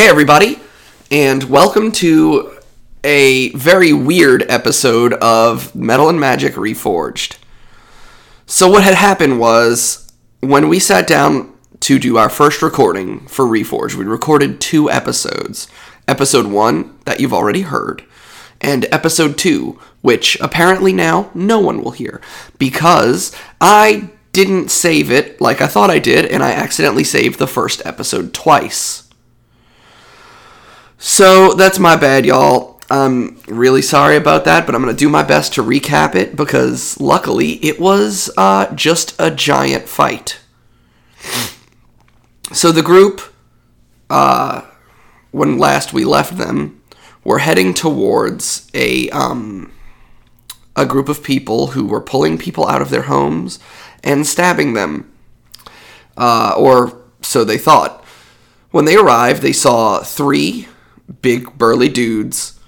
Hey, everybody, and welcome to a very weird episode of Metal and Magic Reforged. So, what had happened was when we sat down to do our first recording for Reforged, we recorded two episodes. Episode one, that you've already heard, and episode two, which apparently now no one will hear because I didn't save it like I thought I did, and I accidentally saved the first episode twice. So that's my bad, y'all. I'm really sorry about that, but I'm going to do my best to recap it because luckily it was uh, just a giant fight. So the group, uh, when last we left them, were heading towards a um, a group of people who were pulling people out of their homes and stabbing them, uh, or so they thought. When they arrived, they saw three big burly dudes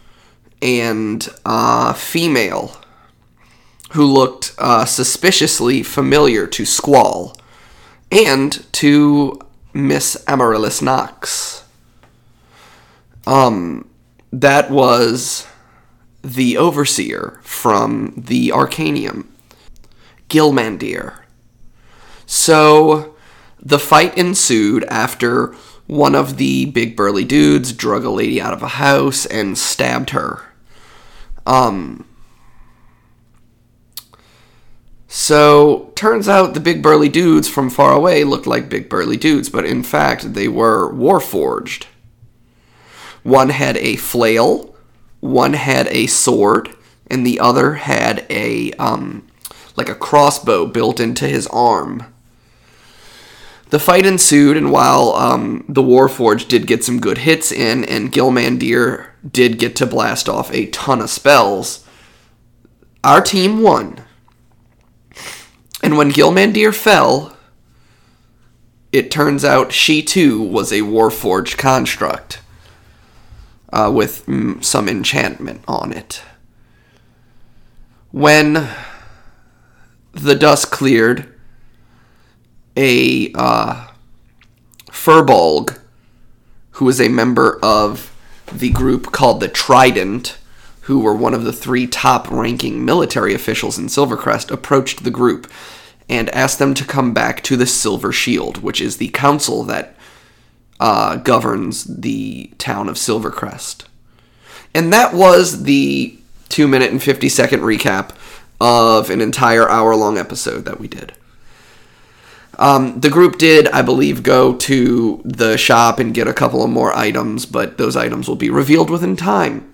and a female who looked uh, suspiciously familiar to Squall and to Miss Amaryllis Knox. Um, that was the overseer from the Arcanium, Gilmandir. So the fight ensued after one of the big burly dudes drug a lady out of a house and stabbed her. Um. So, turns out the big burly dudes from far away looked like big burly dudes, but in fact, they were warforged. One had a flail, one had a sword, and the other had a, um, like a crossbow built into his arm. The fight ensued, and while um, the Warforged did get some good hits in, and Gilmandir did get to blast off a ton of spells, our team won. And when Gilmandir fell, it turns out she too was a Warforged construct uh, with mm, some enchantment on it. When the dust cleared, a uh, Furbolg, who was a member of the group called the Trident, who were one of the three top ranking military officials in Silvercrest, approached the group and asked them to come back to the Silver Shield, which is the council that uh, governs the town of Silvercrest. And that was the 2 minute and 50 second recap of an entire hour long episode that we did. Um, the group did, I believe, go to the shop and get a couple of more items, but those items will be revealed within time.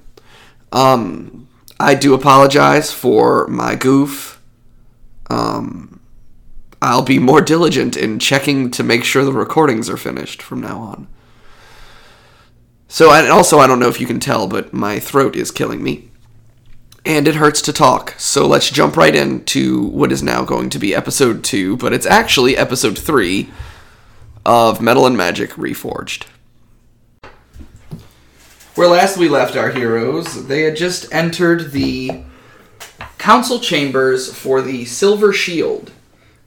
Um, I do apologize for my goof. Um, I'll be more diligent in checking to make sure the recordings are finished from now on. So, and also, I don't know if you can tell, but my throat is killing me and it hurts to talk. So let's jump right into what is now going to be episode 2, but it's actually episode 3 of Metal and Magic Reforged. Where last we left our heroes, they had just entered the council chambers for the Silver Shield,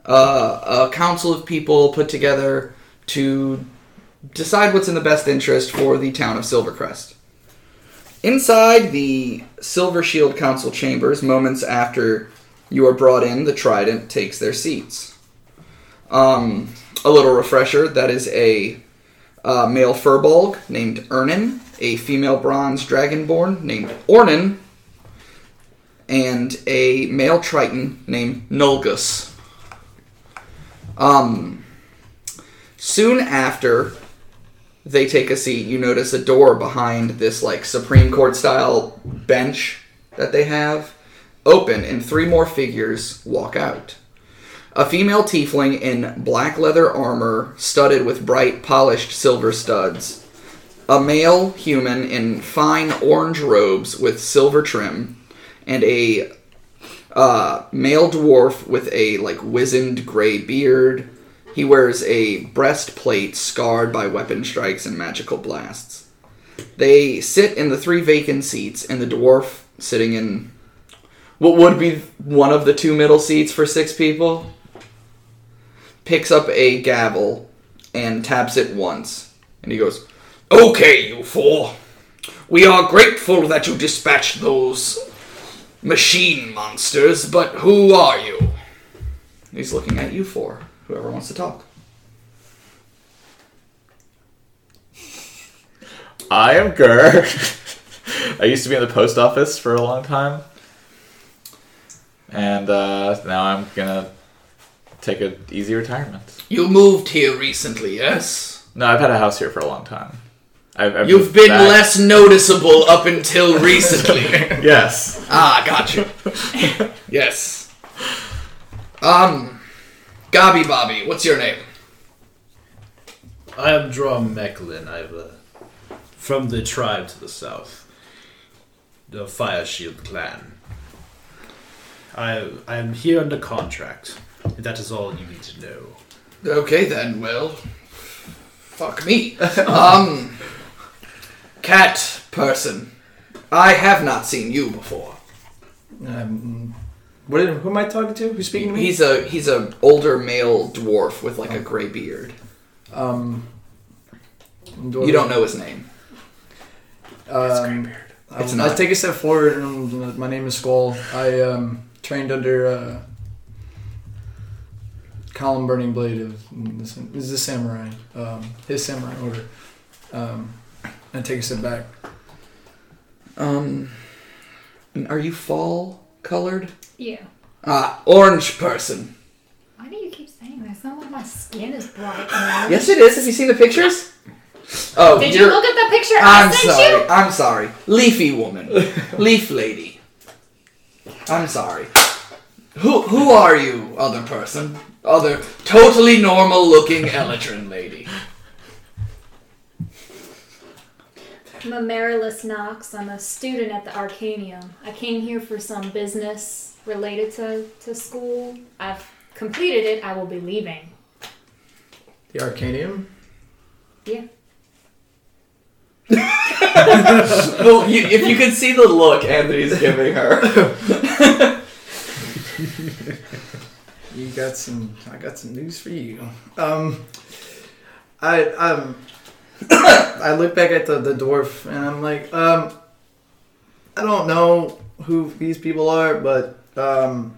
uh, a council of people put together to decide what's in the best interest for the town of Silvercrest. Inside the Silver Shield Council chambers, moments after you are brought in, the Trident takes their seats. Um, a little refresher that is a uh, male Furbolg named Ernin, a female Bronze Dragonborn named Ornin, and a male Triton named Nulgus. Um, soon after they take a seat, you notice a door behind this like Supreme Court style bench that they have open, and three more figures walk out. A female tiefling in black leather armor studded with bright polished silver studs. A male human in fine orange robes with silver trim, and a uh, male dwarf with a like wizened gray beard, he wears a breastplate scarred by weapon strikes and magical blasts. They sit in the three vacant seats, and the dwarf sitting in what would be one of the two middle seats for six people picks up a gavel and taps it once. And he goes, Okay, you four. We are grateful that you dispatched those machine monsters, but who are you? He's looking at you four. Whoever wants to talk. I am Gur. I used to be in the post office for a long time. And uh, now I'm gonna take an easy retirement. You moved here recently, yes? No, I've had a house here for a long time. I've, I've You've been back. less noticeable up until recently. Yes. ah, got you. yes. Um, Gobby Bobby, what's your name? I am Drum Mecklin. I'm uh, from the tribe to the south, the Fire Shield clan. I I am here under contract. And that is all you need to know. Okay then, well, fuck me. um, cat person, I have not seen you before. Um, what? Who am I talking to? Who's speaking to me? He's a he's a older male dwarf with like a gray beard. um. You don't know his name. Um, It's I, not. I take a step forward. And my name is Squall. I um, trained under uh, Colin Burning Blade of this is the samurai. Um, his samurai order. Um, I take a step back. Um, are you fall colored? Yeah. Ah, orange person. Why do you keep saying that? It's not like my skin is bright. Yes, it is. Have you seen the pictures? Oh, Did you you're- look at the picture I I'm sent sorry. you? I'm sorry. Leafy woman. Leaf lady. I'm sorry. Who who are you, other person? Other totally normal looking Eladrin lady. I'm a Marilys Knox. I'm a student at the Arcanium. I came here for some business related to, to school. I've completed it. I will be leaving. The Arcanium. Yeah. Well, you, if you could see the look Anthony's giving her. You got some. I got some news for you. Um, I um, I look back at the, the dwarf and I'm like, um, I don't know who these people are, but um,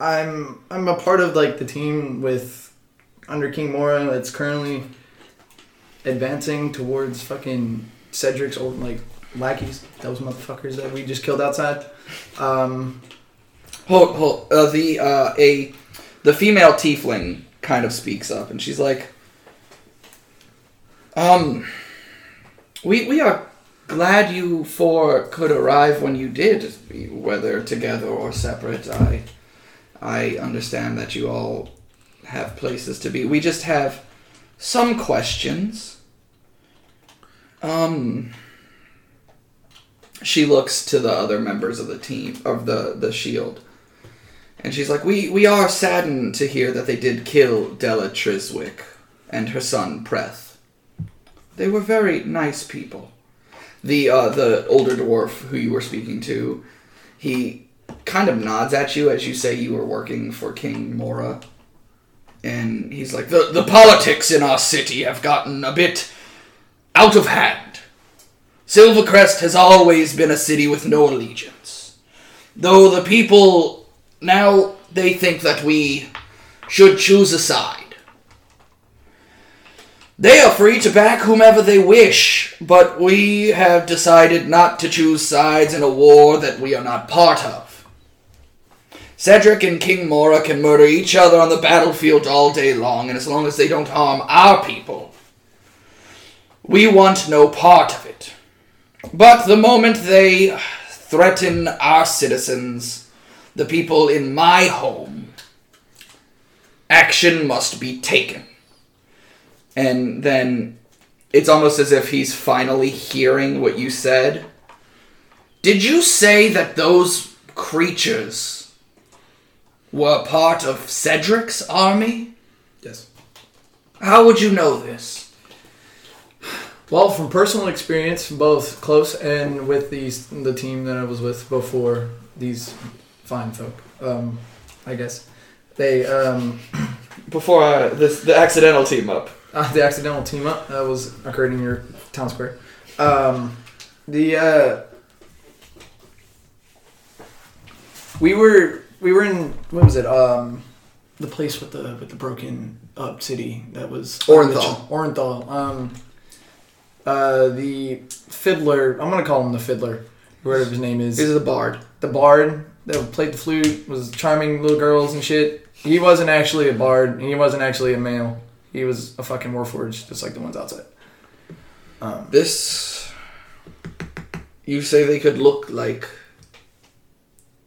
I'm I'm a part of like the team with under King Mora that's currently advancing towards fucking Cedric's old like lackeys, those motherfuckers that we just killed outside. Um, Hold, hold. Uh, the uh, a the female tiefling kind of speaks up, and she's like, "Um, we we are glad you four could arrive when you did, whether together or separate. I I understand that you all have places to be. We just have some questions. Um." She looks to the other members of the team of the the shield. And she's like, we, we are saddened to hear that they did kill Della Triswick and her son Preth. They were very nice people. The uh, the older dwarf who you were speaking to, he kind of nods at you as you say you were working for King Mora. And he's like, the, the politics in our city have gotten a bit out of hand. Silvercrest has always been a city with no allegiance. Though the people now they think that we should choose a side. They are free to back whomever they wish, but we have decided not to choose sides in a war that we are not part of. Cedric and King Mora can murder each other on the battlefield all day long, and as long as they don't harm our people, we want no part of it. But the moment they threaten our citizens, the people in my home, action must be taken. And then it's almost as if he's finally hearing what you said. Did you say that those creatures were part of Cedric's army? yes. How would you know this? Well, from personal experience, both close and with these the team that I was with before these fine folk, um, I guess they um, Before uh, this, the accidental team up. uh, the accidental team up that was occurred in your town square. Um, the uh, we were we were in what was it? Um, the place with the with the broken up city that was Orenthal. Orenthal. Um, uh, the fiddler. I'm gonna call him the fiddler. Whatever his name is is a bard. the bard that played the flute was charming little girls and shit. He wasn't actually a bard. He wasn't actually a male. He was a fucking warforged, just like the ones outside. Um, This. You say they could look like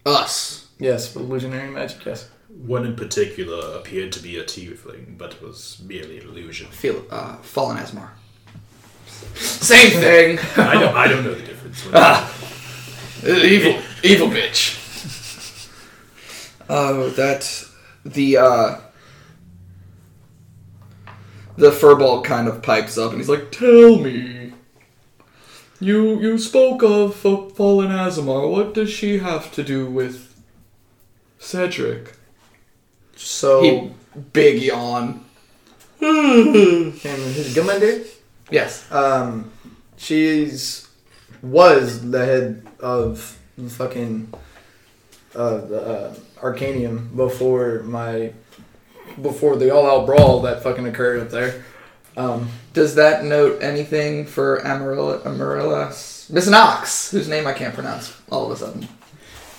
us. yes, but illusionary magic. Yes. One in particular appeared to be a tiefling, but was merely an illusion. Feel uh, fallen Azamar. Same thing. I don't, I don't know the difference. Ah. evil, evil bitch. Oh, that the uh, the furball kind of pipes up and he's like, "Tell me, you you spoke of uh, fallen Azamar. What does she have to do with Cedric?" So He big yawn. and his Gilmandir, Yes. um, she's was the head of the fucking uh, the uh, Arcanium before my before the all out brawl that fucking occurred up there. Um, Does that note anything for Amarilla, Amarilla, Miss Knox, whose name I can't pronounce all of a sudden?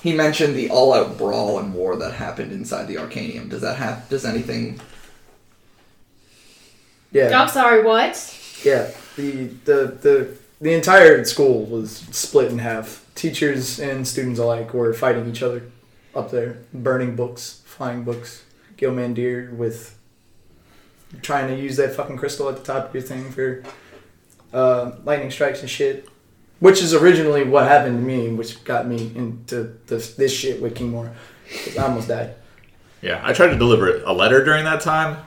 He mentioned the all-out brawl and war that happened inside the Arcanium. Does that have? Does anything? yeah. I'm sorry, what? Yeah, the, the the the entire school was split in half. Teachers and students alike were fighting each other up there, burning books, flying books. Gilmandir with trying to use that fucking crystal at the top of your thing for uh, lightning strikes and shit. Which is originally what happened to me, which got me into this, this shit with. 'Cause I almost died. Yeah, I tried to deliver a letter during that time.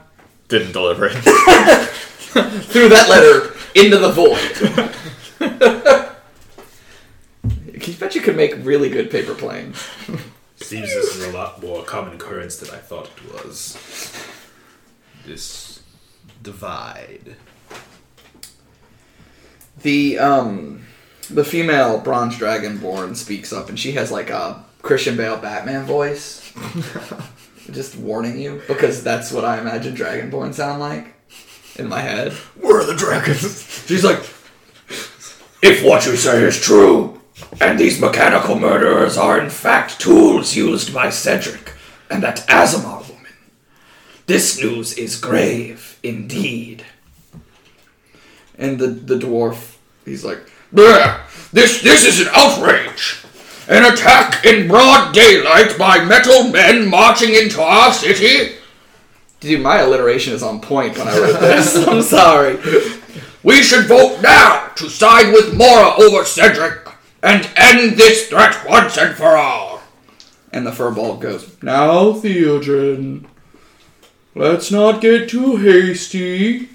Didn't deliver it. Threw that letter into the void. I bet you could make really good paper planes. Seems this is a lot more common occurrence than I thought it was. This divide. The um, the female bronze dragonborn speaks up, and she has like a Christian Bale Batman voice. Just warning you, because that's what I imagine dragonborn sound like in my head. Where are the dragons? She's like, if what you say is true, and these mechanical murderers are in fact tools used by Cedric and that Azamar woman, this news is grave indeed. And the, the dwarf, he's like, "Bleh, this, this is an outrage! An attack in broad daylight by metal men marching into our city? Dude, my alliteration is on point when I wrote this. I'm sorry. We should vote now to side with Mora over Cedric and end this threat once and for all. And the furball goes, Now, Theodrin, let's not get too hasty.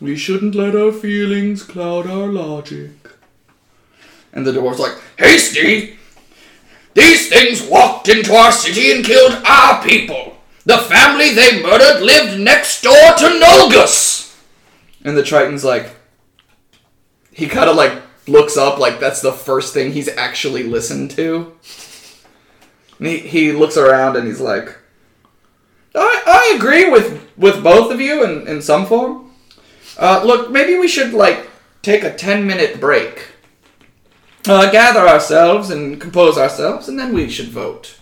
We shouldn't let our feelings cloud our logic. And the dwarf's like, Hasty? These things walked into our city and killed our people. The family they murdered lived next door to Nolgus. And the Triton's like, he kind of like looks up like that's the first thing he's actually listened to. He, he looks around and he's like, I, I agree with, with both of you in, in some form. Uh, look, maybe we should like take a 10 minute break. Uh, gather ourselves and compose ourselves, and then we should vote.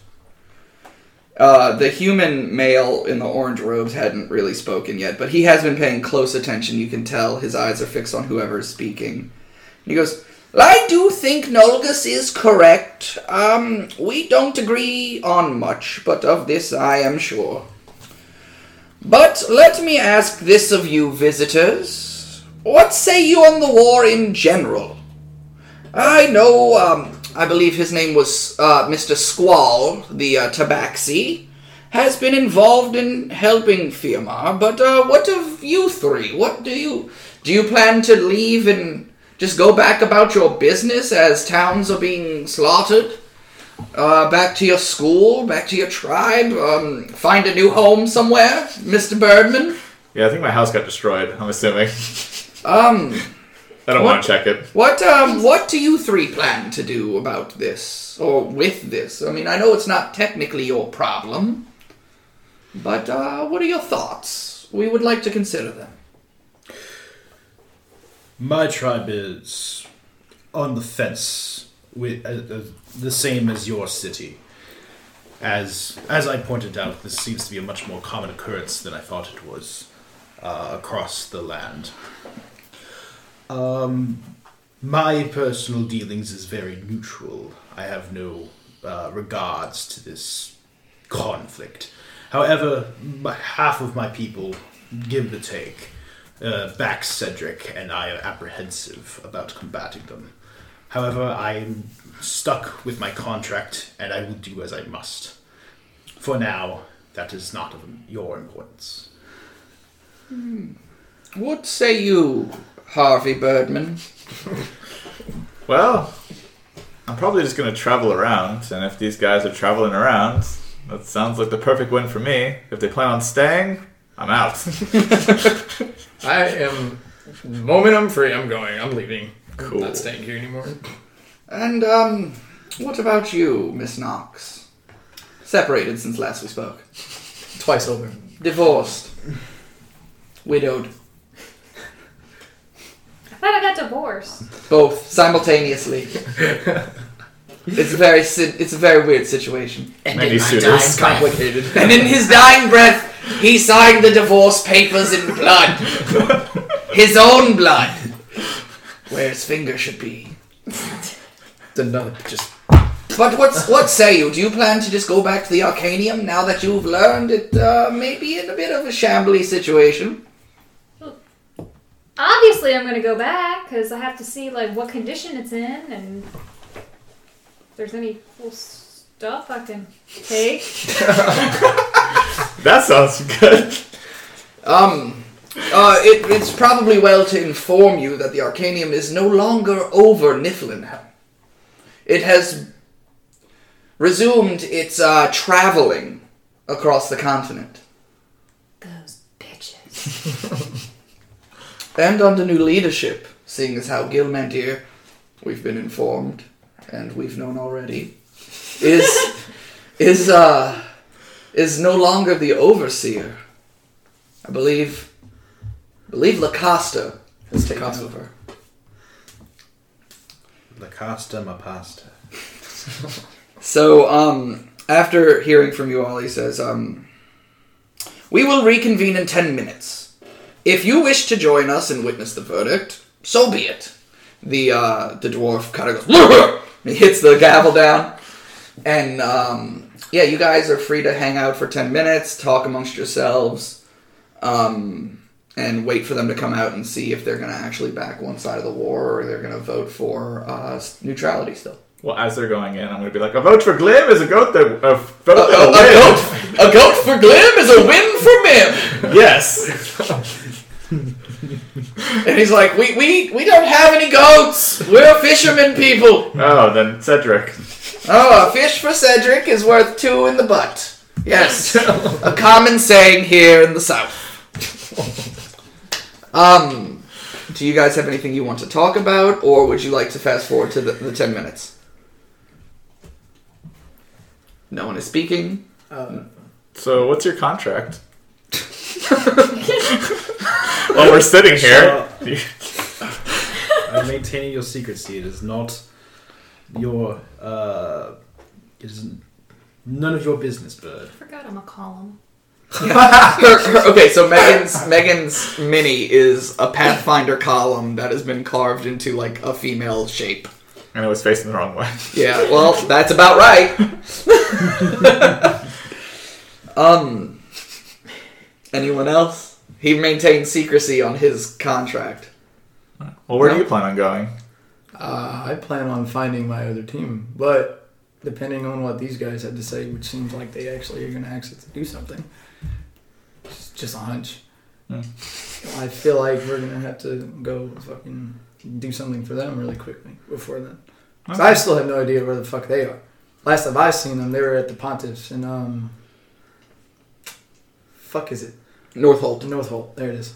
Uh, the human male in the orange robes hadn't really spoken yet, but he has been paying close attention. You can tell his eyes are fixed on whoever is speaking. He goes, I do think Nolgus is correct. Um, we don't agree on much, but of this I am sure. But let me ask this of you visitors. What say you on the war in general? I know, um, I believe his name was uh, Mr. Squall, the uh, Tabaxi, has been involved in helping Fiamar, but uh, what of you three? What do you. Do you plan to leave and just go back about your business as towns are being slaughtered? Uh, back to your school, back to your tribe, um, find a new home somewhere, Mr. Birdman? Yeah, I think my house got destroyed. I'm assuming. Um, I don't want to check it. what um, what do you three plan to do about this or with this? I mean, I know it's not technically your problem, but uh, what are your thoughts? We would like to consider them. My tribe is on the fence with uh, uh, the same as your city. As as I pointed out, this seems to be a much more common occurrence than I thought it was uh, across the land. Um, my personal dealings is very neutral. I have no uh, regards to this conflict. However, half of my people give the take. Uh, back Cedric, and I am apprehensive about combating them. However, I am stuck with my contract, and I will do as I must. For now, that is not of your importance. What say you, Harvey Birdman? Well, I'm probably just going to travel around, and if these guys are traveling around, that sounds like the perfect win for me. If they plan on staying, I'm out. I am. The moment I'm free, I'm going. I'm leaving. Cool. I'm not staying here anymore. And um, what about you, Miss Knox? Separated since last we spoke. Twice over. Divorced. Widowed. I thought I got divorced. Both simultaneously. it's a very si- it's a very weird situation. Many It's suitors. complicated. And in his dying breath, he signed the divorce papers in blood. His own blood. Where his finger should be. Another just But what's what say you? Do you plan to just go back to the Arcanium now that you've learned it uh, may be in a bit of a shambly situation? Obviously, I'm gonna go back because I have to see like what condition it's in and if there's any cool stuff I can take. That sounds good. Um, uh, it, it's probably well to inform you that the Arcanium is no longer over Niflheim. It has resumed its uh, traveling across the continent. Those bitches. And under new leadership, seeing as how Gilmandir, we've been informed, and we've known already, is is uh is no longer the overseer. I believe I believe Lacosta has taken over. La Costa Ma Pasta. So, um, after hearing from you all, he says, um, we will reconvene in ten minutes. If you wish to join us and witness the verdict, so be it. The uh, the dwarf kind of goes, he hits the gavel down, and um, yeah, you guys are free to hang out for ten minutes, talk amongst yourselves, um, and wait for them to come out and see if they're going to actually back one side of the war or they're going to vote for uh, neutrality still. Well, as they're going in, I'm going to be like, a vote for Glim is a goat that a vote A, a, a win." goat, a goat for Glim is a win for Mim. Yes. And he's like, we, we, we don't have any goats. We're fishermen people. Oh, then Cedric. Oh, a fish for Cedric is worth two in the butt. Yes, a common saying here in the south. Um, do you guys have anything you want to talk about, or would you like to fast forward to the, the ten minutes? No one is speaking. uh, So, what's your contract? While we're sitting here, I'm maintaining your secrecy. It is not your. Uh, it is none of your business, bird. I forgot I'm a column. Her- her- okay, so Megan's Megan's mini is a Pathfinder column that has been carved into like a female shape. and it was facing the wrong way. Yeah, well, that's about right. um, anyone else? He maintained secrecy on his contract. Well, where do you plan on going? uh, I plan on finding my other team, but depending on what these guys have to say, which seems like they actually are going to ask us to do something, it's just a hunch. Hmm. I feel like we're going to have to go fucking do something for them really quickly before then. 'Cause I still have no idea where the fuck they are. Last time I seen them, they were at the Pontiffs and um, fuck is it? Northolt. Northolt. There it is.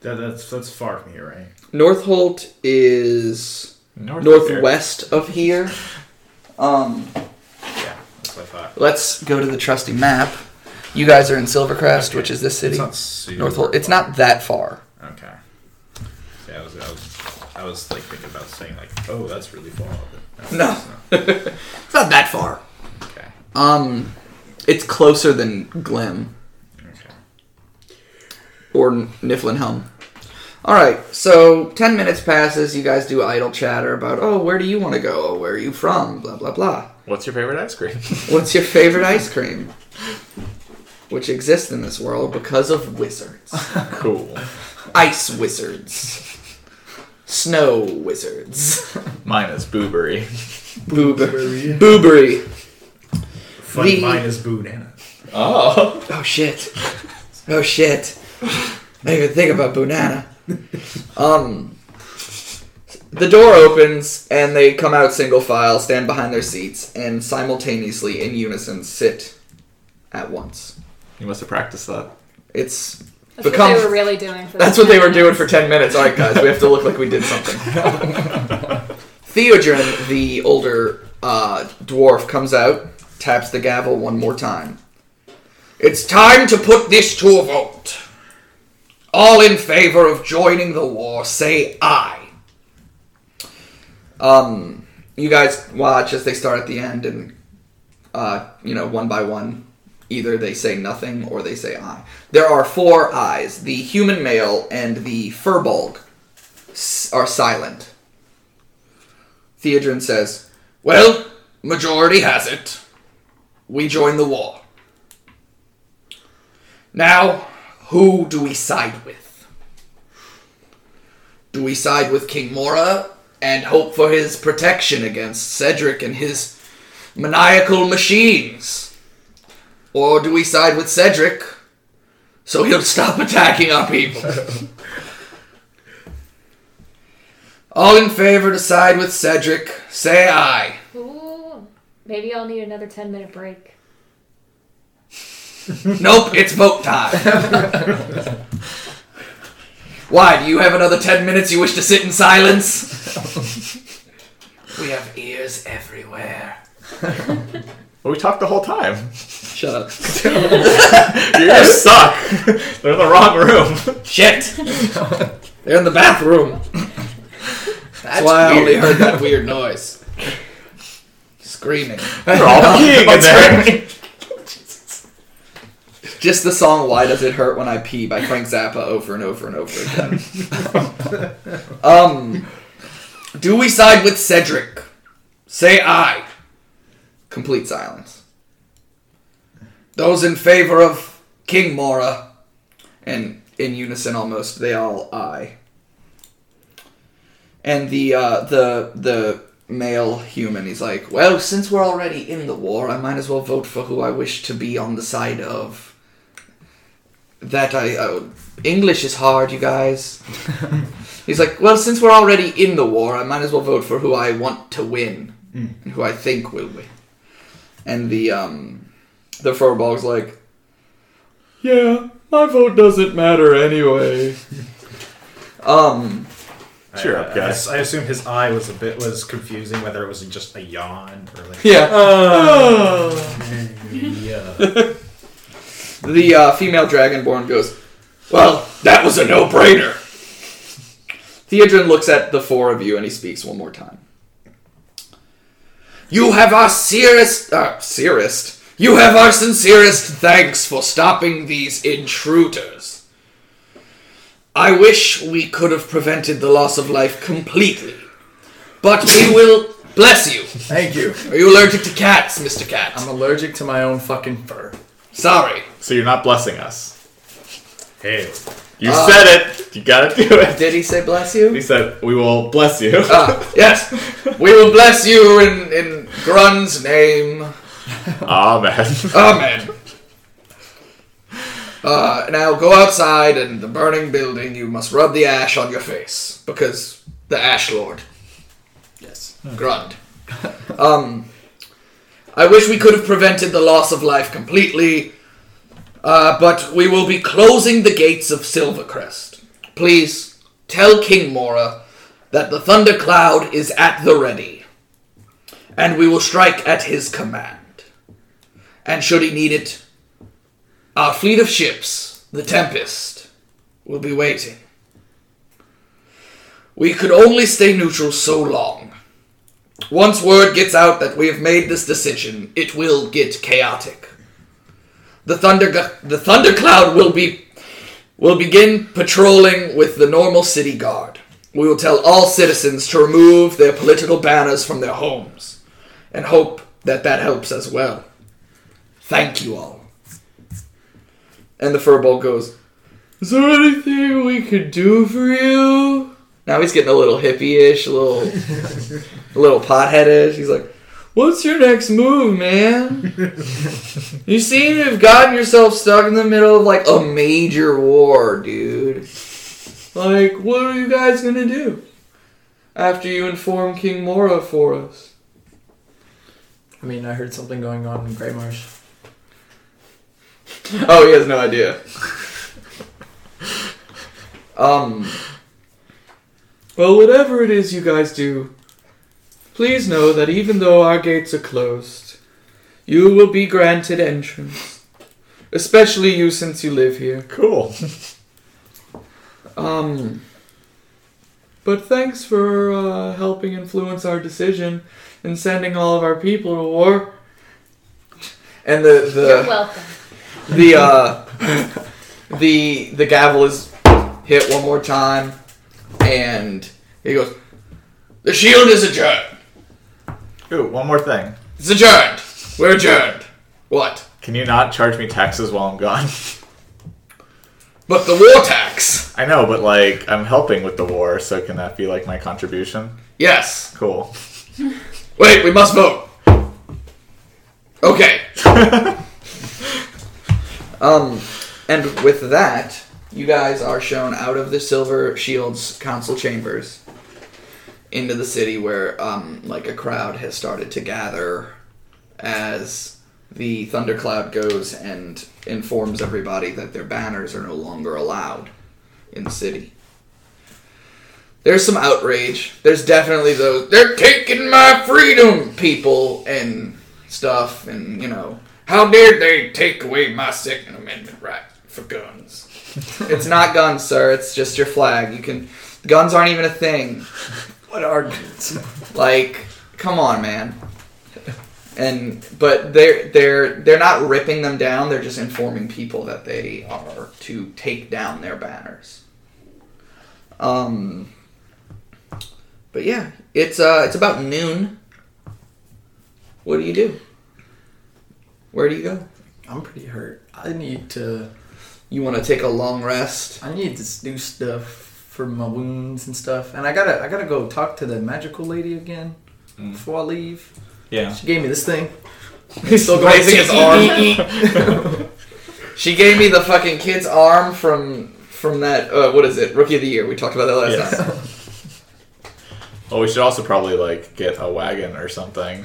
That, that's that's far from here, right? Northolt is North of here. northwest of here. Um, Yeah, that's what I thought. let's go to the trusty map. You guys are in Silvercrest, which is this city. It's not super Northolt. It's not that far. Okay. Yeah, I was, I was, I was like thinking about saying like, oh, that's really far. But No. It's not that far. Okay. Um, it's closer than Glim Okay. Or Niflheim. All right, so ten minutes passes. You guys do idle chatter about, oh, where do you want to go? Oh, where are you from? Blah blah blah. What's your favorite ice cream? What's your favorite ice cream? Which exists in this world because of wizards, cool. ice wizards, snow wizards, Mine is Boobery. Boober- boobery. Fun The- mine is Boonana. Oh. Oh shit. Oh shit. I didn't even think about Bunana. Um the door opens and they come out single file, stand behind their seats, and simultaneously in unison sit at once. You must have practiced that. It's That's become what they were really doing for That's what they were 10 doing for minutes. 10 minutes. Alright guys, we have to look like we did something. Theodrin, the older uh, dwarf, comes out, taps the gavel one more time. It's time to put this to a vote. All in favor of joining the war, say aye. Um, you guys watch as they start at the end, and uh, you know, one by one, either they say nothing or they say aye. There are four ayes. The human male and the furbolg are silent. Theodrin says, Well, majority has it. We join the war. Now, who do we side with? Do we side with King Mora and hope for his protection against Cedric and his maniacal machines? Or do we side with Cedric so he'll stop attacking our people? All in favor to side with Cedric, say aye. Ooh, maybe I'll need another 10 minute break. Nope, it's vote time. Why, do you have another 10 minutes you wish to sit in silence? we have ears everywhere. Well, we talked the whole time. Shut up. Your ears suck. They're in the wrong room. Shit! They're in the bathroom. That's why I only heard that weird noise. Screaming. They're all peeing in there. Just the song Why Does It Hurt When I Pee by Frank Zappa over and over and over again. um, do we side with Cedric? Say aye. Complete silence. Those in favor of King Mora, and in unison almost, they all aye. And the uh, the the male human, he's like, well, since we're already in the war, I might as well vote for who I wish to be on the side of. That I uh, English is hard, you guys. he's like, well, since we're already in the war, I might as well vote for who I want to win, and who I think will win. And the um, the furball's like, yeah, my vote doesn't matter anyway. um. Cheer I, up, guys. I, I assume his eye was a bit was confusing, whether it was just a yawn or like. Yeah. yeah. The uh, female dragonborn goes, Well, that was a no brainer. Theodrin looks at the four of you and he speaks one more time. You have our sincerest, uh, sincerest, you have our sincerest thanks for stopping these intruders. I wish we could have prevented the loss of life completely, but we will bless you. Thank you. Are you allergic to cats, Mr. Cat? I'm allergic to my own fucking fur. Sorry. So you're not blessing us. Hey. You Uh, said it. You gotta do it. Did he say bless you? He said, "We will bless you." Ah, yes. We will bless you in, in Grun's name. Amen. Amen. Uh, now go outside and the burning building. You must rub the ash on your face because the Ash Lord. Yes, Grund. Um, I wish we could have prevented the loss of life completely, Uh, but we will be closing the gates of Silvercrest. Please tell King Mora that the Thundercloud is at the ready, and we will strike at his command. And should he need it, our fleet of ships, the Tempest, will be waiting. We could only stay neutral so long. Once word gets out that we have made this decision, it will get chaotic. The thunder the thundercloud will be will begin patrolling with the normal city guard. We will tell all citizens to remove their political banners from their homes and hope that that helps as well. Thank you all. And the furball goes, Is there anything we could do for you? Now he's getting a little hippie-ish, a little, a little potheadish. He's like, "What's your next move, man? you seem to have gotten yourself stuck in the middle of like a major war, dude. Like, what are you guys gonna do after you inform King Mora for us?" I mean, I heard something going on in Grey Marsh. Oh, he has no idea. um. Well, whatever it is you guys do, please know that even though our gates are closed, you will be granted entrance. Especially you since you live here. Cool. Um. But thanks for uh, helping influence our decision and sending all of our people to war. And the the You're welcome. the uh the the gavel is hit one more time and he goes the shield is adjourned. Ooh, one more thing. it's adjourned. We're adjourned. What? Can you not charge me taxes while I'm gone? but the war tax. I know, but like I'm helping with the war, so can that be like my contribution? yes. Cool. wait we must vote. Okay. Um and with that you guys are shown out of the silver shields council chambers into the city where um, like a crowd has started to gather as the thundercloud goes and informs everybody that their banners are no longer allowed in the city. There's some outrage. There's definitely those they're taking my freedom people and stuff and you know how dare they take away my second amendment right for guns it's not guns sir it's just your flag you can guns aren't even a thing What arguments? like, come on, man. And but they're they're they're not ripping them down. They're just informing people that they are to take down their banners. Um. But yeah, it's uh it's about noon. What do you do? Where do you go? I'm pretty hurt. I need to. You want to take a long rest? I need to do stuff for my wounds and stuff. And I gotta. I gotta go talk to the magical lady again Mm. before I leave. Yeah. She gave me this thing. He's still raising his arm. she gave me the fucking kid's arm from from that. Uh, what is it? Rookie of the year. We talked about that last Yes. time. Well, we should also probably like get a wagon or something.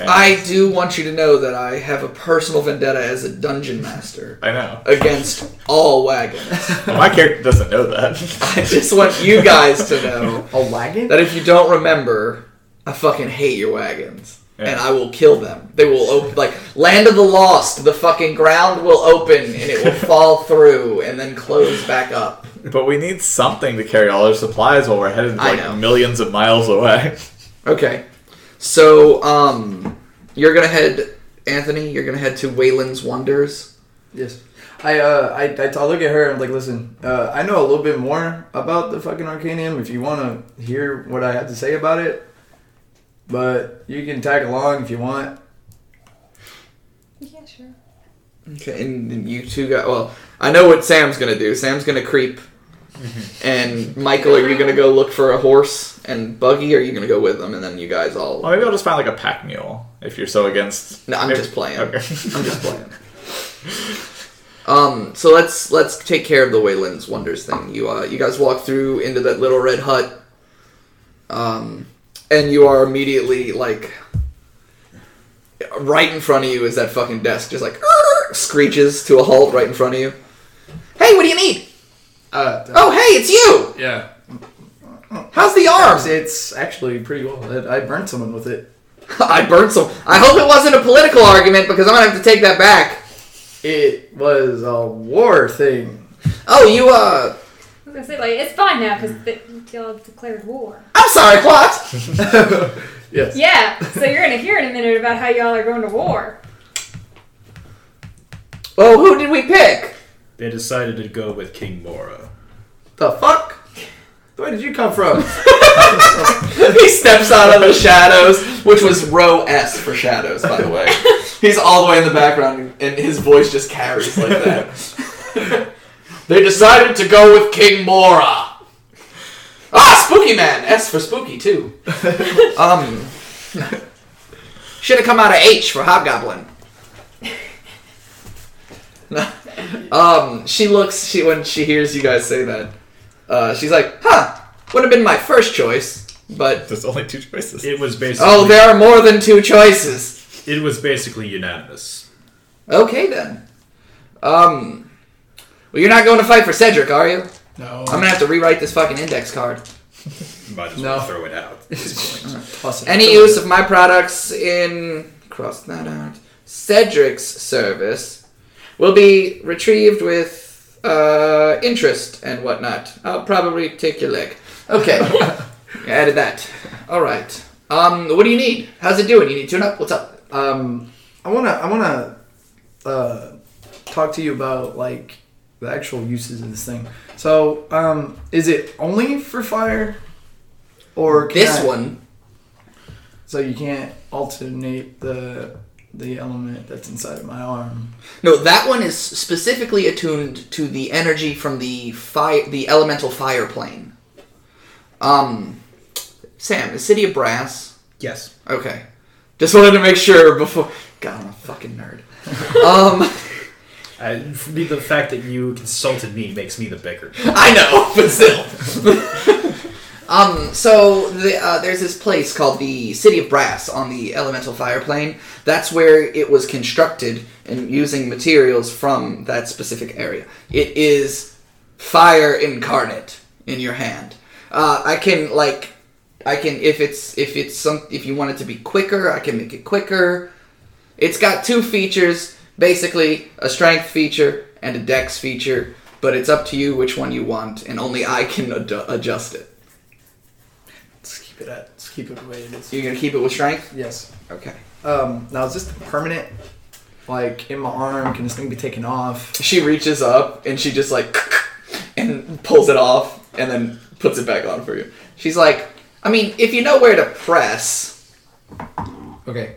And- I do want you to know that I have a personal vendetta as a dungeon master I know. against all wagons. Well, my character doesn't know that. I just want you guys to know A wagon? that if you don't remember, I fucking hate your wagons. Yeah. And I will kill them. They will open like Land of the Lost. The fucking ground will open and it will fall through and then close back up. But we need something to carry all our supplies while we're headed like millions of miles away. Okay. So, um, you're gonna head, Anthony. You're gonna head to Wayland's Wonders. Yes. I uh I, I, I look at her and I'm like, listen, uh, I know a little bit more about the fucking Arcanium if you want to hear what I have to say about it. But you can tag along if you want. Yeah, sure. Okay, and, and you two got. Well, I know what Sam's gonna do. Sam's gonna creep. And Michael, are you gonna go look for a horse and buggy? Are you gonna go with them? And then you guys all. Well, maybe I'll just find like a pack mule if you're so against. No, I'm if- just playing. Okay. I'm just playing. Um, so let's let's take care of the Wayland's Wonders thing. You uh, you guys walk through into that little red hut. Um, and you are immediately like right in front of you is that fucking desk, just like screeches to a halt right in front of you. Hey, what do you need? Uh, Oh, hey, it's you. yeah. How's the arm? It's actually pretty well. I I burned someone with it. I burned some. I hope it wasn't a political argument because I'm gonna have to take that back. It was a war thing. Oh, you uh. I was gonna say like it's fine now because y'all have declared war. I'm sorry, what? Yes. Yeah, so you're gonna hear in a minute about how y'all are going to war. Oh, who did we pick? They decided to go with King Mora. The fuck? Where did you come from? he steps out of the shadows, which was row S for shadows, by the way. He's all the way in the background, and his voice just carries like that. they decided to go with King Mora. Ah, Spooky Man. S for spooky too. Um, should have come out of H for Hobgoblin. um, she looks. She when she hears you guys say that, uh, she's like, "Huh, would have been my first choice, but There's only two choices. It was basically oh, there are more than two choices." it was basically unanimous. Okay then. Um, well, you're not going to fight for Cedric, are you? No. I'm gonna have to rewrite this fucking index card. Might as No. well throw it out. at this point. Toss it. Any use of my products in cross that out Cedric's service will be retrieved with uh, interest and whatnot. I'll probably take your leg. Okay, I added that. All right. Um, what do you need? How's it doing? You need to tune up? What's up? Um, I wanna I wanna uh, talk to you about like the actual uses of this thing. So, um, is it only for fire, or can This I- one. So you can't alternate the the element that's inside of my arm. No, that one is specifically attuned to the energy from the fire, the elemental fire plane. Um, Sam, the city of brass. Yes. Okay, just wanted to make sure before. God, I'm a fucking nerd. um, I, the fact that you consulted me makes me the bigger. I know, but still. um, so the, uh, there's this place called the City of Brass on the elemental fire plane. That's where it was constructed and using materials from that specific area. It is fire incarnate in your hand. Uh, I can like, I can if it's if it's some if you want it to be quicker, I can make it quicker. It's got two features, basically a strength feature and a dex feature, but it's up to you which one you want, and only I can ad- adjust it. Let's keep it at. Let's keep it the way it is. You're gonna keep it with strength? Yes. Okay. Um, now is this permanent? Like in my arm, can this thing be taken off? She reaches up and she just like and pulls it off and then puts it back on for you. She's like, I mean, if you know where to press, Okay.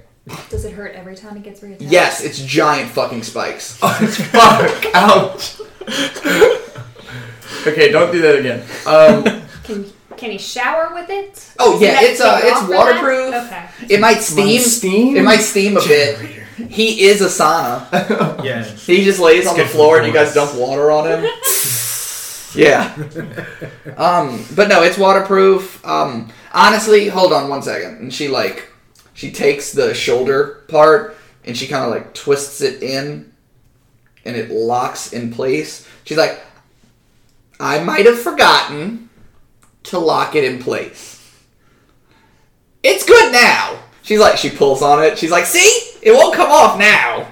Does it hurt every time it gets reattached? yes, it's giant fucking spikes. Oh it's fuck! Ouch! okay, don't do that again. Um, Can Can he shower with it? Oh, Does yeah, it's, uh, it's off for that? waterproof. Okay. It might steam. steam? It might steam a bit. He is a sauna. Yeah. He just lays on the floor and you guys dump water on him. yeah. Um, but no, it's waterproof. Um, honestly, hold on one second. And she like, she takes the shoulder part and she kind of like twists it in, and it locks in place. She's like, I might have forgotten to lock it in place. It's good now. She's like, she pulls on it. She's like, see, it won't come off now.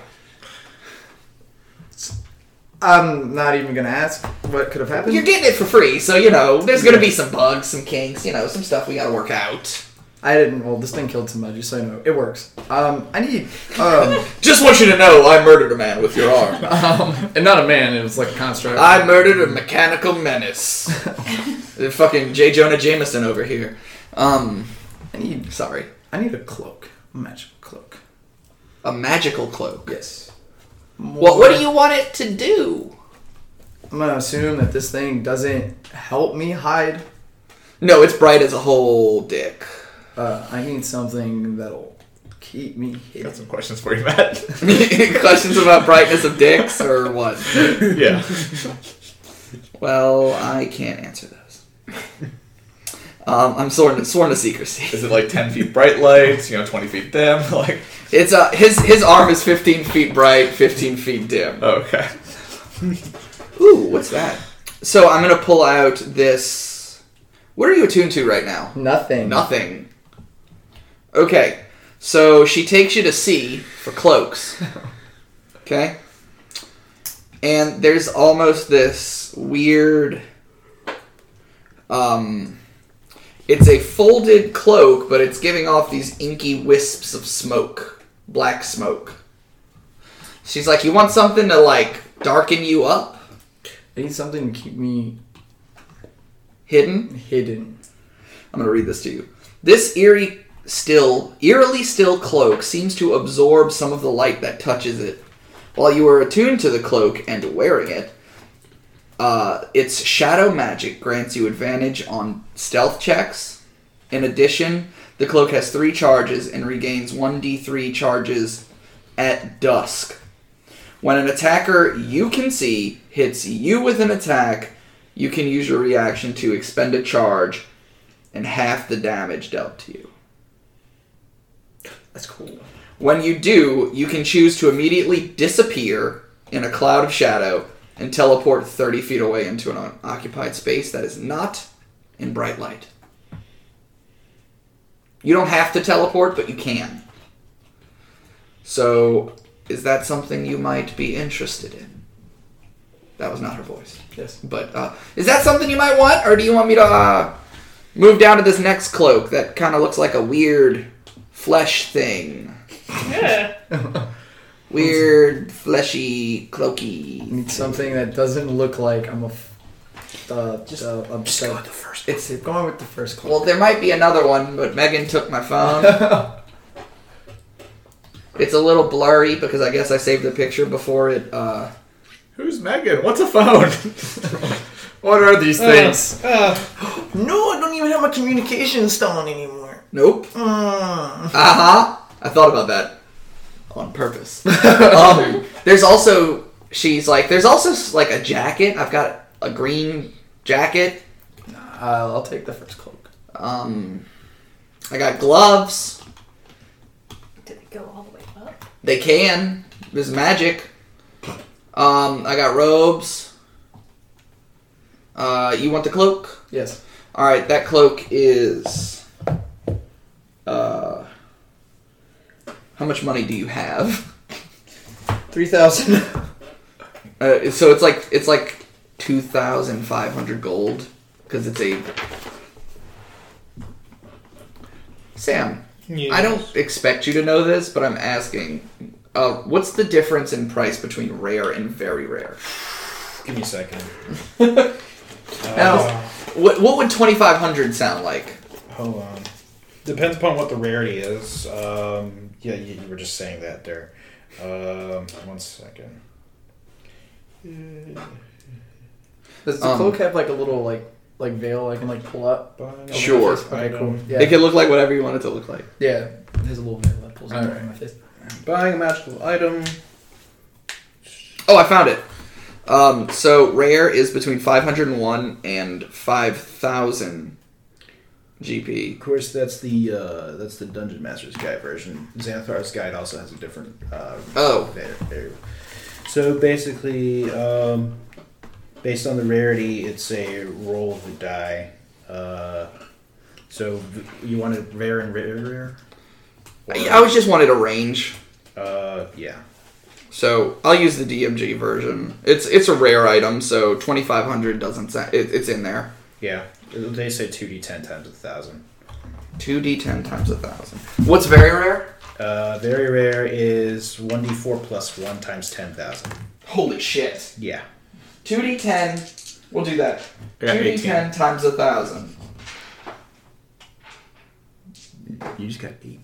I'm not even gonna ask what could have happened. You're getting it for free, so you know there's gonna be some bugs, some kinks, you know, some stuff we gotta work out. I didn't. Well, this thing killed somebody, so you know. It works. Um, I need. Um, Just want you to know, I murdered a man with your arm. um, and not a man. It was like a construct. I murdered a mechanical menace. the fucking J. Jonah Jameson over here. Um, I need. sorry, I need a cloak. A magical cloak. a magical cloak. Yes. What What do you want it to do? I'm gonna assume that this thing doesn't help me hide. No, it's bright as a whole dick. Uh, I need something that'll keep me hidden. Got some questions for you, Matt. Questions about brightness of dicks or what? yeah. Well, I can't answer those. Um, I'm sworn sworn to secrecy. Is it like ten feet bright lights? You know, twenty feet dim? Like, It's uh his his arm is 15 feet bright, 15 feet dim. okay. Ooh, what's that? So I'm gonna pull out this. What are you attuned to right now? Nothing. Nothing. Okay, so she takes you to C for cloaks. Okay? And there's almost this weird. Um. It's a folded cloak, but it's giving off these inky wisps of smoke. Black smoke. She's like, You want something to, like, darken you up? I need something to keep me Hidden? hidden. I'm going to read this to you. This eerie still, eerily still cloak seems to absorb some of the light that touches it. While you are attuned to the cloak and wearing it, uh, its shadow magic grants you advantage on stealth checks. In addition, the cloak has three charges and regains 1d3 charges at dusk. When an attacker you can see hits you with an attack, you can use your reaction to expend a charge and half the damage dealt to you. That's cool. When you do, you can choose to immediately disappear in a cloud of shadow and teleport 30 feet away into an unoccupied space that is not in bright light. You don't have to teleport, but you can. So, is that something you might be interested in? That was not her voice. Yes. But uh, is that something you might want, or do you want me to uh, move down to this next cloak that kind of looks like a weird flesh thing? Yeah. Weird, fleshy, cloaky. Need something that doesn't look like I'm a. F- uh, just, uh, I'm Just go with the first. It's going with the first clue. Well, there might be another one, but Megan took my phone. it's a little blurry because I guess I saved the picture before it. Uh, Who's Megan? What's a phone? what are these things? Uh, no, I don't even have my communication stone anymore. nope. Mm. Uh huh. I thought about that on purpose. um, there's also she's like there's also like a jacket. I've got a green jacket. Uh, I'll take the first cloak. Um, I got gloves. Did it go all the way up? They can. There's magic. Um, I got robes. Uh, you want the cloak? Yes. All right, that cloak is. Uh, how much money do you have? Three thousand. Uh, so it's like it's like two thousand five hundred gold because it's a. Sam, I don't expect you to know this, but I'm asking. Uh, what's the difference in price between rare and very rare? give me a second. Now, Uh, what, what would 2500 sound like? hold on. Depends upon what the rarity is. Um, yeah, you, you were just saying that there. Um, one second. Does the Um, cloak have like a little like like veil I can like pull up? Sure. face? Okay, cool. Yeah. It can look like whatever you want it to look like. yeah. It has a little veil that pulls out Alright. over my face. Buying a magical item. Oh, I found it. Um, so rare is between 501 and 5000 GP. Of course, that's the uh, that's the Dungeon Master's Guide version. Xanathar's Guide also has a different. Uh, Oh. va- va- So basically, um, based on the rarity, it's a roll of the die. Uh, so you want it rare and rare, rare? I, I was just wanted a range. Uh, yeah. So I'll use the DMG version. It's it's a rare item, so 2500 doesn't sound. It, it's in there. Yeah. They say two d ten times a thousand. 2d10 times a thousand. What's very rare? Uh, very rare is one d four plus one times ten thousand. Holy shit. Yeah. 2d10. We'll do that. I got 2d10 times a thousand. You just got eight.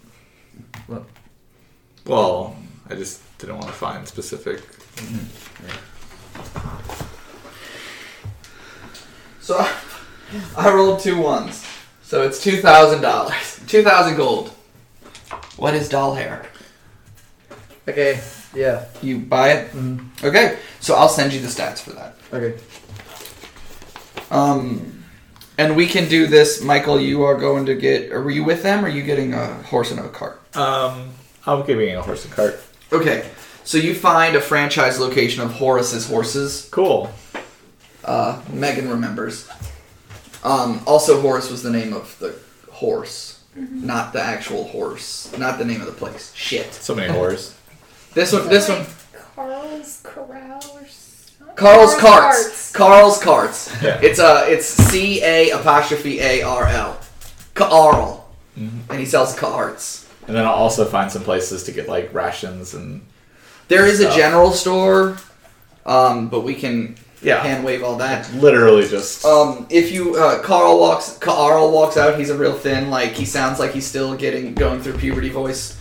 Well, I just didn't want to find specific. So I, I rolled two ones. So it's two thousand dollars. Two thousand gold. What is doll hair? Okay. Yeah. You buy it? Mhm. Okay. So I'll send you the stats for that. Okay. Um And we can do this, Michael. You are going to get. Are you with them? Or are you getting a horse and a cart? Um, I'm giving a horse and cart. Okay. So you find a franchise location of Horace's horses. Cool. Uh, Megan remembers. Um, also, Horace was the name of the horse, not the actual horse, not the name of the place. Shit. So many whores. This one. This one. Carl's Corral or something? Carl's Carts. Carl's Carts. Yeah. It's uh, it's C A apostrophe A R L. Carl. Mm-hmm. And he sells carts. And then I'll also find some places to get like rations and There is a Stuff. general store, um, but we can Yeah. hand wave all that. literally just Um, if you uh, Carl walks Carl walks out, he's a real thin, like he sounds like he's still getting going through puberty voice.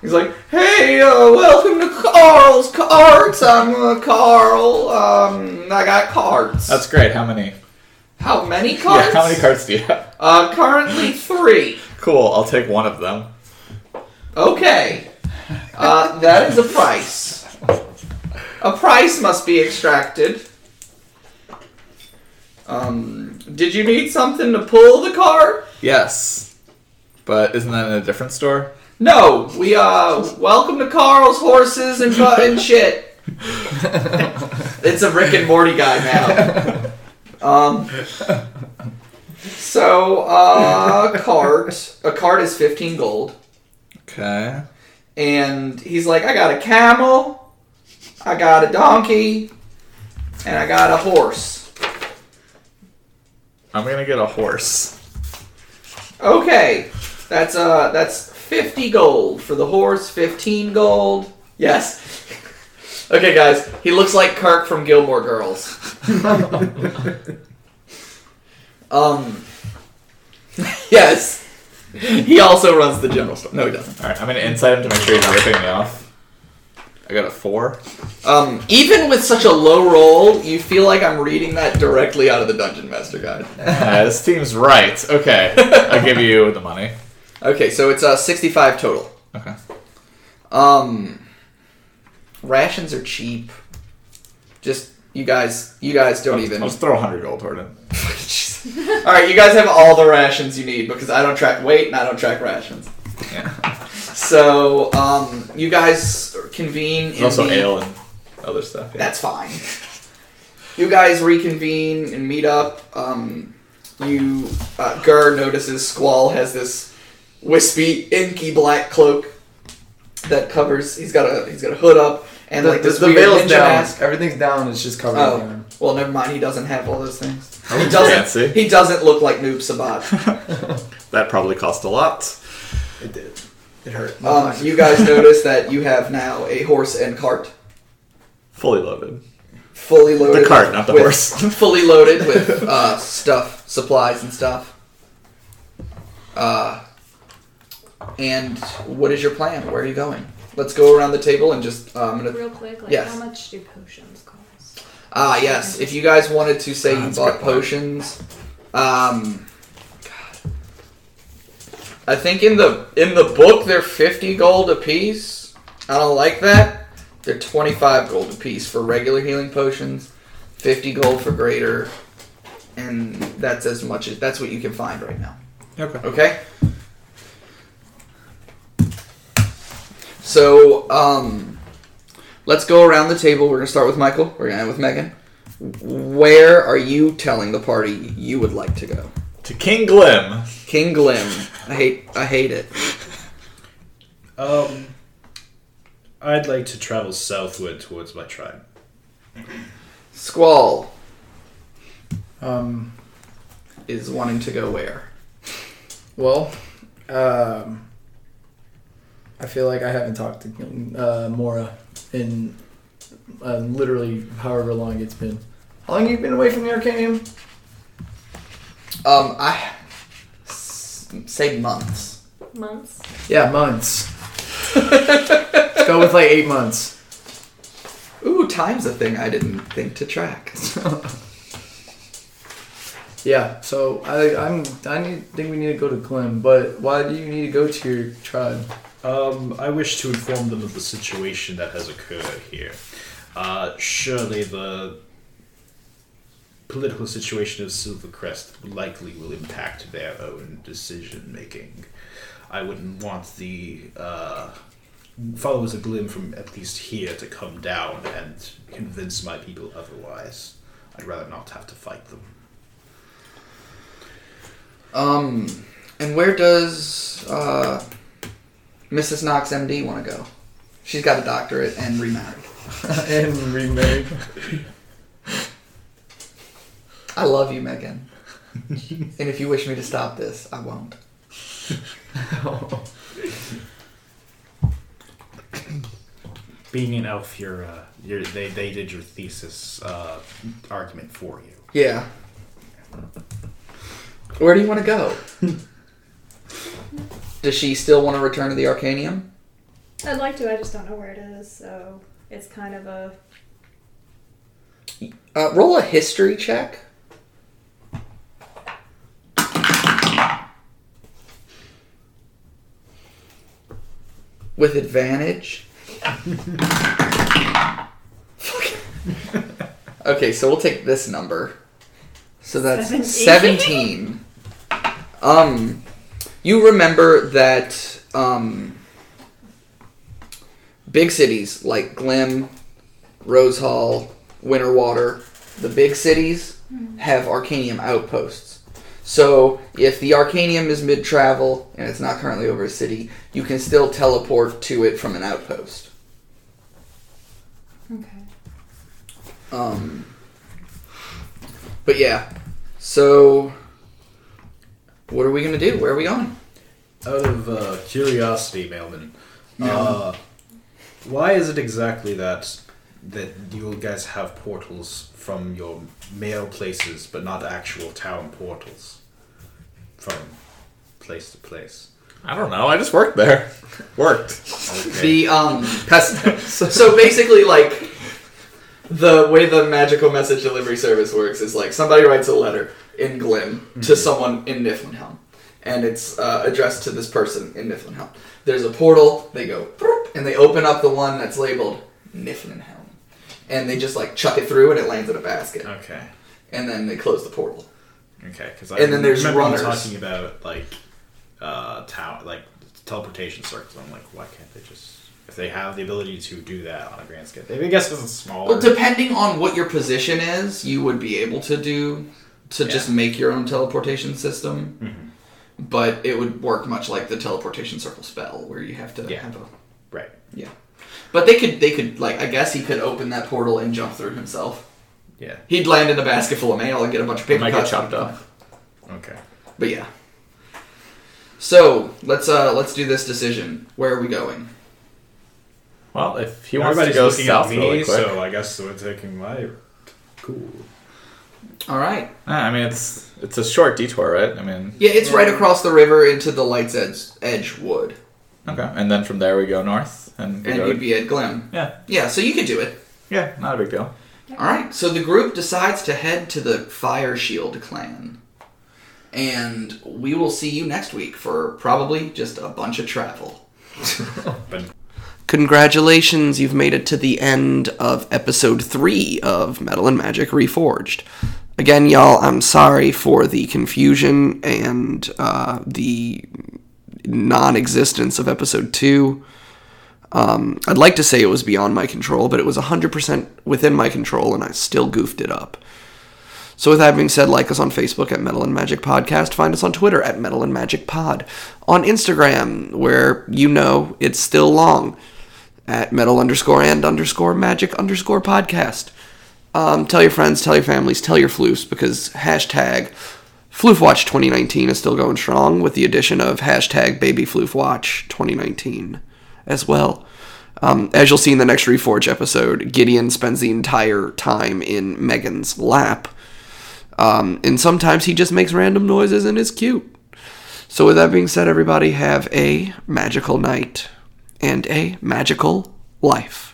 He's like, "Hey, uh, welcome to Carl's Carts. I'm uh, Carl. Um, I got carts. That's great. How many? how many carts? Yeah, how many carts do you have? Uh, currently three. Cool. I'll take one of them. Okay. Uh, that is a price. A price must be extracted. Um, did you need something to pull the car? Yes. But isn't that in a different store? No, we uh welcome to Carl's horses and cut and shit. it's a Rick and Morty guy now. Um So uh a cart a cart is 15 gold Okay. and he's like I got a camel, I got a donkey, and I got a horse. I'm gonna get a horse. Okay. That's uh that's 50 gold for the horse, 15 gold. Yes. Okay guys, he looks like Kirk from Gilmore Girls. um Yes. He also runs the general store. No, he doesn't. All right. I'm gonna insight him to make sure he's not ripping me off. I got a four. Um, even with such a low roll, you feel like I'm reading that directly out of the Dungeon Master Guide. This team's right. Okay. I'll give you the money. Okay, so it's uh 65 total. Okay. Um, rations are cheap. Just you guys, you guys don't I'll, even. I'll just throw 100 gold toward it. all right, you guys have all the rations you need because I don't track weight and I don't track rations. Yeah. So, um, you guys convene. There's in also the- ale and other stuff. Yeah. That's fine. You guys reconvene and meet up. Um, you, uh, Gur notices Squall has this wispy, inky black cloak that covers. He's got a he's got a hood up and the, like the, this the weird veil's ninja down. mask. Everything's down. It's just covered. Oh. in yarn. Well, never mind. He doesn't have all those things. Oh, He doesn't. fancy. He doesn't look like Noob Saibot. That probably cost a lot. It did. It hurt. Um, you guys notice that you have now a horse and cart, Fully loaded. fully loaded. The cart, not the with- horse. fully loaded with uh, stuff, supplies, and stuff. Uh, and what is your plan? Where are you going? Let's go around the table and just. Uh, I'm gonna. Real quick, like Yes. how much do potions cost? Ah, yes. If you guys wanted to say you bought potions, um, God, I think in the in the book they're fifty gold a piece. I don't like that. They're twenty five gold a piece for regular healing potions, fifty gold for greater, and that's as much as that's what you can find right now. Okay. Okay. So, um, let's go around the table. We're gonna start with Michael. We're gonna end with Megan. Where are you telling the party you would like to go? To King Glim. King Glim. I hate. I hate it. Um, I'd like to travel southward towards my tribe. Squall Um. is wanting to go where? Well, um, I feel like I haven't talked to uh, Mora in uh, literally however long it's been. How long have you been away from the Arcanium? Um, I s- say months. Months. Yeah, months. Let's go with like eight months. Ooh, time's a thing I didn't think to track. Yeah, so I I'm I need, think we need to go to Glim, but why do you need to go to your tribe? Um, I wish to inform them of the situation that has occurred here. Uh, surely the political situation of Silvercrest likely will impact their own decision making. I wouldn't want the uh, followers of Glim from at least here to come down and convince my people otherwise. I'd rather not have to fight them. Um, and where does uh, Mrs. Knox MD want to go? She's got a doctorate and remarried. and remarried. I love you, Megan. and if you wish me to stop this, I won't. Being an elf, you're, uh, you're they, they did your thesis uh, argument for you. Yeah. Where do you want to go? Does she still want to return to the Arcanium? I'd like to, I just don't know where it is, so it's kind of a. Uh, roll a history check. With advantage. okay, so we'll take this number. So that's 17. 17. Um, you remember that um, big cities like Glim, Rose Hall, Winterwater, the big cities have Arcanium outposts. So if the Arcanium is mid travel and it's not currently over a city, you can still teleport to it from an outpost. Okay. Um, but yeah, so what are we gonna do? Where are we going? Out of uh, curiosity, Mailman, uh, why is it exactly that that you guys have portals from your mail places, but not actual town portals from place to place? I don't know. I just worked there. Worked. Okay. The um, so, so basically, like the way the magical message delivery service works is like somebody writes a letter in Glim to someone in Niflheim, and it's uh, addressed to this person in Niflheim. There's a portal. They go, and they open up the one that's labeled Niflheim, and they just like chuck it through, and it lands in a basket, okay. and then they close the portal. Okay, because I And then there's remember runners. talking about like uh, town, like teleportation circles. I'm like, why can't they just if they have the ability to do that on a grand scale? I guess it's a smaller. Well, depending on what your position is, you would be able to do to just make your own teleportation system. Mhm. But it would work much like the teleportation circle spell, where you have to Yeah. have a right. yeah. But they could they could like I guess he could open that portal and jump through himself. Yeah. He'd land in a basket full of mail and get a bunch of paper Might get cuts. chopped up. Okay. But yeah. So let's uh let's do this decision. Where are we going? Well, if he wants to Everybody's go looking south at me, really quick, so I guess we're taking my route. Cool. All right. Ah, I mean it's it's a short detour, right? I mean, Yeah, it's right across the river into the Light's Edge, Edge Wood, okay, and then from there we go north, and we and you'd be at Glim. yeah, Yeah, so you could do it. yeah, not a big deal. All right, so the group decides to head to the Fire Shield clan. And we will see you next week for probably just a bunch of travel. Congratulations, you've made it to the end of episode 3 of Metal and Magic Reforged. Again, y'all, I'm sorry for the confusion and uh, the non existence of episode 2. Um, I'd like to say it was beyond my control, but it was 100% within my control, and I still goofed it up. So, with that being said, like us on Facebook at Metal and Magic Podcast. Find us on Twitter at Metal and Magic Pod. On Instagram, where you know it's still long, at Metal underscore and underscore Magic underscore Podcast. Um, tell your friends, tell your families, tell your floofs, because hashtag FloofWatch 2019 is still going strong with the addition of hashtag Baby FloofWatch 2019 as well. Um, as you'll see in the next Reforge episode, Gideon spends the entire time in Megan's lap. Um, and sometimes he just makes random noises and is cute. So, with that being said, everybody have a magical night and a magical life.